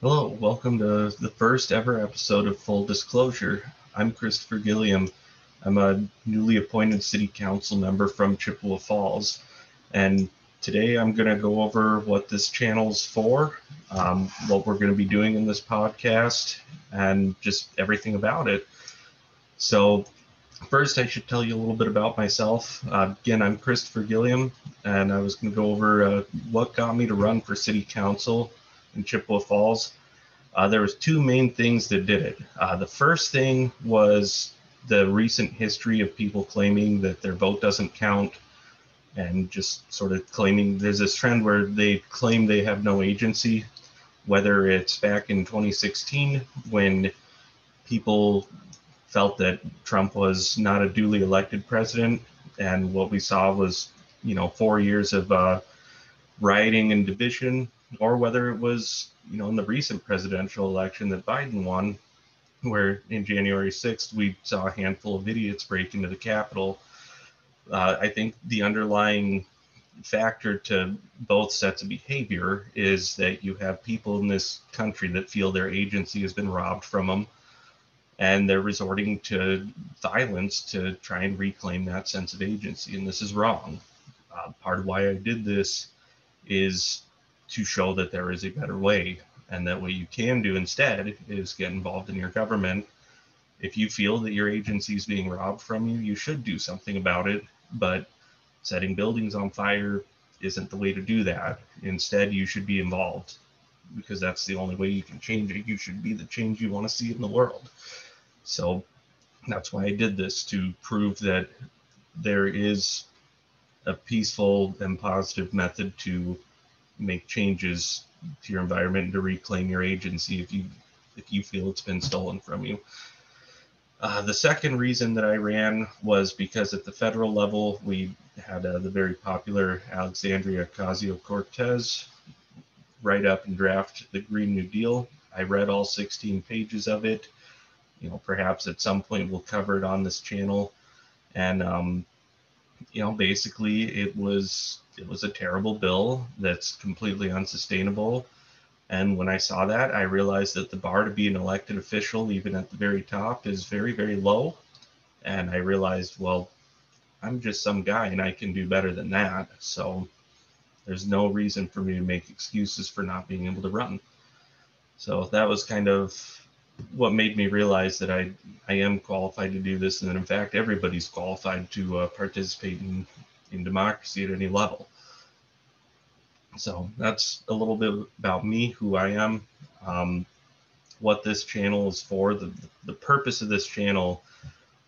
Hello, welcome to the first ever episode of Full Disclosure. I'm Christopher Gilliam. I'm a newly appointed city council member from Chippewa Falls. And today I'm going to go over what this channel's for, um, what we're going to be doing in this podcast, and just everything about it. So, first, I should tell you a little bit about myself. Uh, again, I'm Christopher Gilliam, and I was going to go over uh, what got me to run for city council in Chippewa Falls. Uh, there was two main things that did it. Uh, the first thing was the recent history of people claiming that their vote doesn't count and just sort of claiming there's this trend where they claim they have no agency, whether it's back in 2016 when people felt that Trump was not a duly elected president, and what we saw was, you know, four years of uh, rioting and division or whether it was, you know, in the recent presidential election that Biden won, where in January 6th we saw a handful of idiots break into the Capitol. Uh, I think the underlying factor to both sets of behavior is that you have people in this country that feel their agency has been robbed from them and they're resorting to violence to try and reclaim that sense of agency and this is wrong uh, part of why i did this is to show that there is a better way. And that what you can do instead is get involved in your government. If you feel that your agency is being robbed from you, you should do something about it. But setting buildings on fire isn't the way to do that. Instead, you should be involved because that's the only way you can change it. You should be the change you want to see in the world. So that's why I did this to prove that there is a peaceful and positive method to make changes to your environment to reclaim your agency if you if you feel it's been stolen from you. Uh, the second reason that I ran was because at the federal level, we had uh, the very popular Alexandria Ocasio Cortez write up and draft the Green New Deal. I read all 16 pages of it. You know, perhaps at some point we'll cover it on this channel. And, um, you know, basically it was it was a terrible bill that's completely unsustainable. And when I saw that, I realized that the bar to be an elected official, even at the very top, is very, very low. And I realized, well, I'm just some guy and I can do better than that. So there's no reason for me to make excuses for not being able to run. So that was kind of what made me realize that I, I am qualified to do this and that in fact everybody's qualified to uh, participate in in democracy at any level. So that's a little bit about me, who I am, um, what this channel is for. The, the purpose of this channel,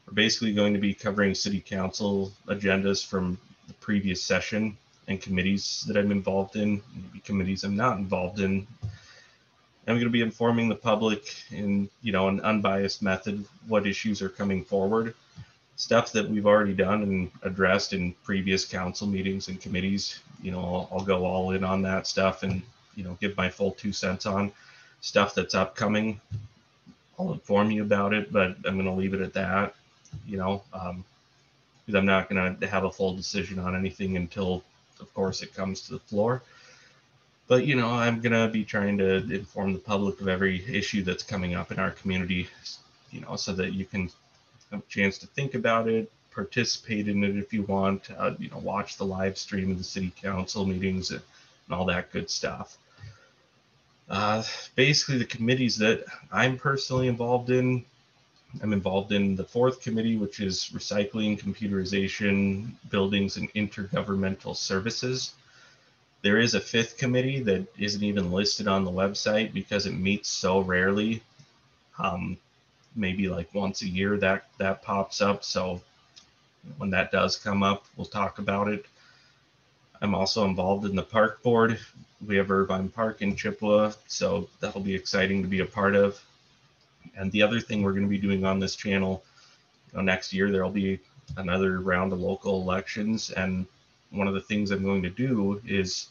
we're basically going to be covering city council agendas from the previous session and committees that I'm involved in, maybe committees I'm not involved in. I'm going to be informing the public in, you know, an unbiased method what issues are coming forward stuff that we've already done and addressed in previous council meetings and committees. You know, I'll, I'll, go all in on that stuff and, you know, give my full two cents on stuff that's upcoming. I'll inform you about it, but I'm going to leave it at that, you know, um, because I'm not going to have a full decision on anything until, of course, it comes to the floor. But, you know, I'm going to be trying to inform the public of every issue that's coming up in our community, you know, so that you can have a chance to think about it, participate in it if you want, uh, you know, watch the live stream of the city council meetings and, and all that good stuff. Uh, basically, the committees that I'm personally involved in, I'm involved in the fourth committee, which is recycling, computerization, buildings, and intergovernmental services. There is a fifth committee that isn't even listed on the website because it meets so rarely. Um, maybe like once a year that that pops up. So when that does come up, we'll talk about it. I'm also involved in the park board. We have Irvine Park in Chippewa, so that'll be exciting to be a part of. And the other thing we're going to be doing on this channel, you know, next year there'll be another round of local elections, and one of the things I'm going to do is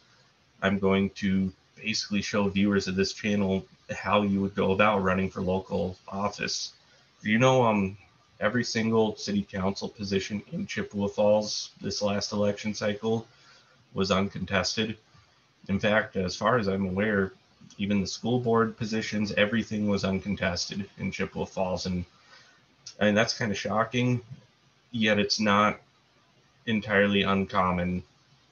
I'm going to basically show viewers of this channel how you would go about running for local office. You know, um, every single city council position in Chippewa Falls this last election cycle was uncontested. In fact, as far as I'm aware, even the school board positions, everything was uncontested in Chippewa Falls. And, and that's kind of shocking, yet it's not entirely uncommon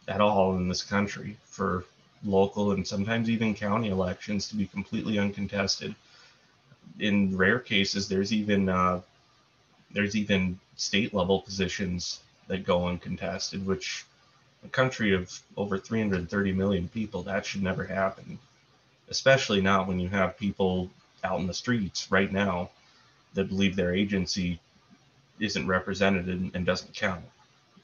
at all in this country for local and sometimes even county elections to be completely uncontested. In rare cases, there's even uh, there's even state level positions that go uncontested, which a country of over 330 million people, that should never happen. Especially not when you have people out in the streets right now that believe their agency isn't represented and, and doesn't count.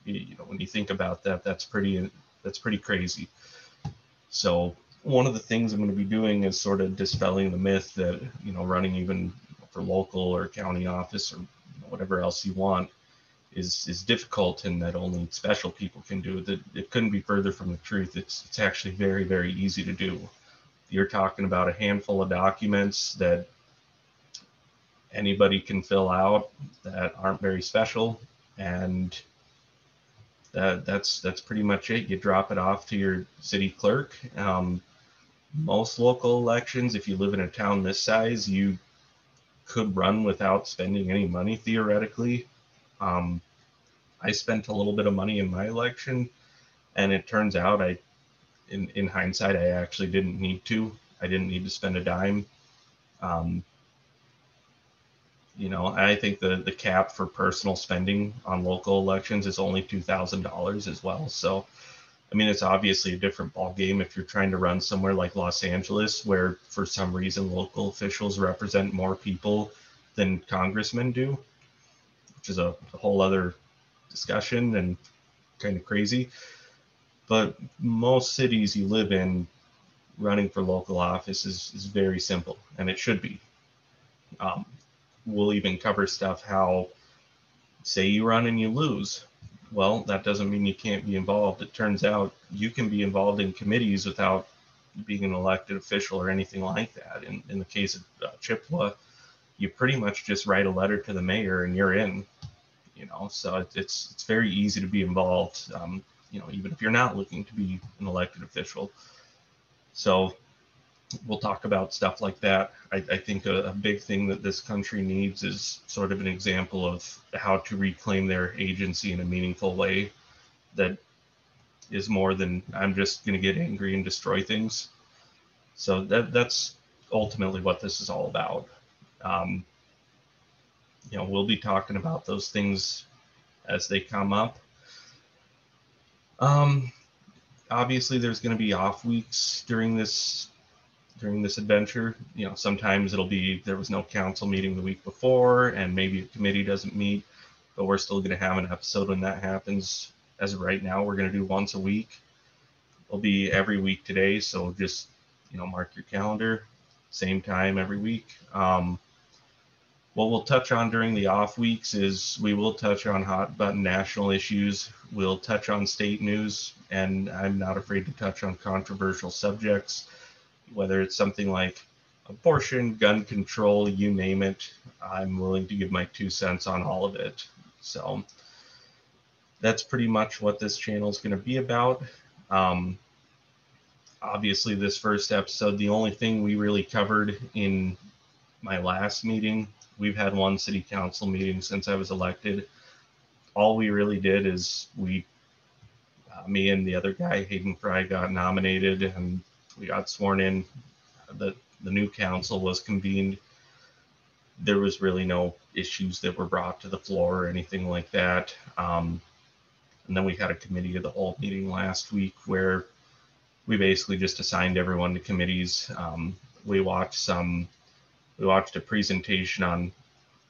You, know, when you think about that, that's pretty that's pretty crazy. So one of the things I'm going to be doing is sort of dispelling the myth that you know running even for local or county office or whatever else you want is is difficult and that only special people can do it. That it couldn't be further from the truth. It's it's actually very very easy to do. You're talking about a handful of documents that anybody can fill out that aren't very special and that that's that's pretty much it. You drop it off to your city clerk. Um, most local elections if you live in a town this size you could run without spending any money theoretically. Um, i spent a little bit of money in my election and it turns out i in, in hindsight i actually didn't need to. I didn't need to spend a dime. Um, you know, I think the the cap for personal spending on local elections is only two thousand dollars as well. So, I mean, it's obviously a different ball game if you're trying to run somewhere like Los Angeles, where for some reason local officials represent more people than congressmen do, which is a, a whole other discussion and kind of crazy. But most cities you live in, running for local office is, is very simple, and it should be. Um, we'll even cover stuff how say you run and you lose. Well that doesn't mean you can't be involved. It turns out you can be involved in committees without being an elected official or anything like that. In, in the case of uh, chippewa you pretty much just write a letter to the mayor and you're in you know? So it, it's it's very easy to be involved um, you know even if you're not looking to be an elected official. So we'll talk about stuff like that. I, I think a, a, big thing that this country needs is sort of an example of how to reclaim their agency in a meaningful way that is more than I'm just going to get angry and destroy things. So that that's ultimately what this is all about. Um, you know, we'll be talking about those things as they come up. Um, obviously, there's going to be off weeks during this during this adventure. You know, sometimes it'll be there was no council meeting the week before, and maybe a committee doesn't meet, but we're still going to have an episode when that happens. As of right now, we're going to do once a week. It'll be every week today, so just you know, mark your calendar, same time every week. Um, what we'll touch on during the off weeks is we will touch on hot button national issues. We'll touch on state news, and I'm not afraid to touch on controversial subjects whether it's something like abortion, gun control, you name it. I'm willing to give my two cents on all of it. So that's pretty much what this channel is going to be about. Um, obviously, this first episode, the only thing we really covered in my last meeting, we've had one city council meeting since I was elected. All we really did is we, uh, me and the other guy, Hayden Fry, got nominated and we got sworn in. The the new council was convened. There was really no issues that were brought to the floor or anything like that. Um, and then we had a committee of the whole meeting last week where we basically just assigned everyone to committees. Um, we watched some, we watched a presentation on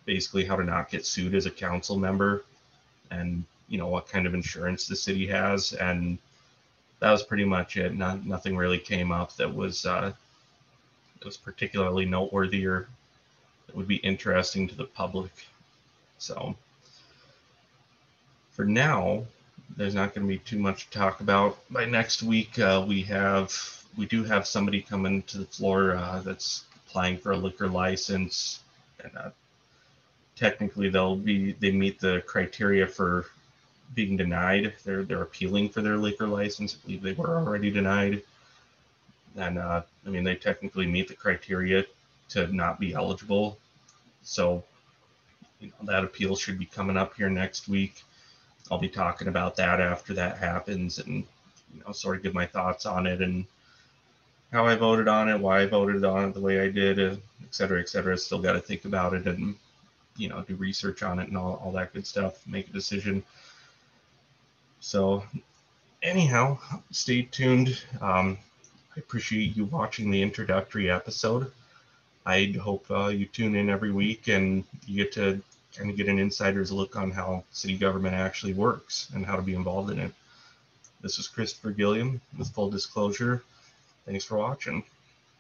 basically how to not get sued as a council member and, you know, what kind of insurance the city has. And that was pretty much it. Not, nothing really came up that was uh, that was particularly noteworthy or that would be interesting to the public. So for now, there's not going to be too much to talk about. By next week, uh, we have we do have somebody coming to the floor uh, that's applying for a liquor license, and uh, technically they'll be they meet the criteria for being denied. They're they're appealing for their liquor license. I believe they were already denied. and uh, I mean they technically meet the criteria to not be eligible. So, you know, that appeal should be coming up here next week. I'll be talking about that after that happens, and you know, sort of give my thoughts on it and how I voted on it, why I voted on it the way I did, uh, et cetera, et cetera. Still got to think about it and you know do research on it and all, all that good stuff. Make a decision. So anyhow, stay tuned. Um, I appreciate you watching the introductory episode. I hope uh, you tune in every week and you get to kind of get an insider's look on how city government actually works and how to be involved in it. This is Christopher Gilliam with Full Disclosure. Thanks for watching.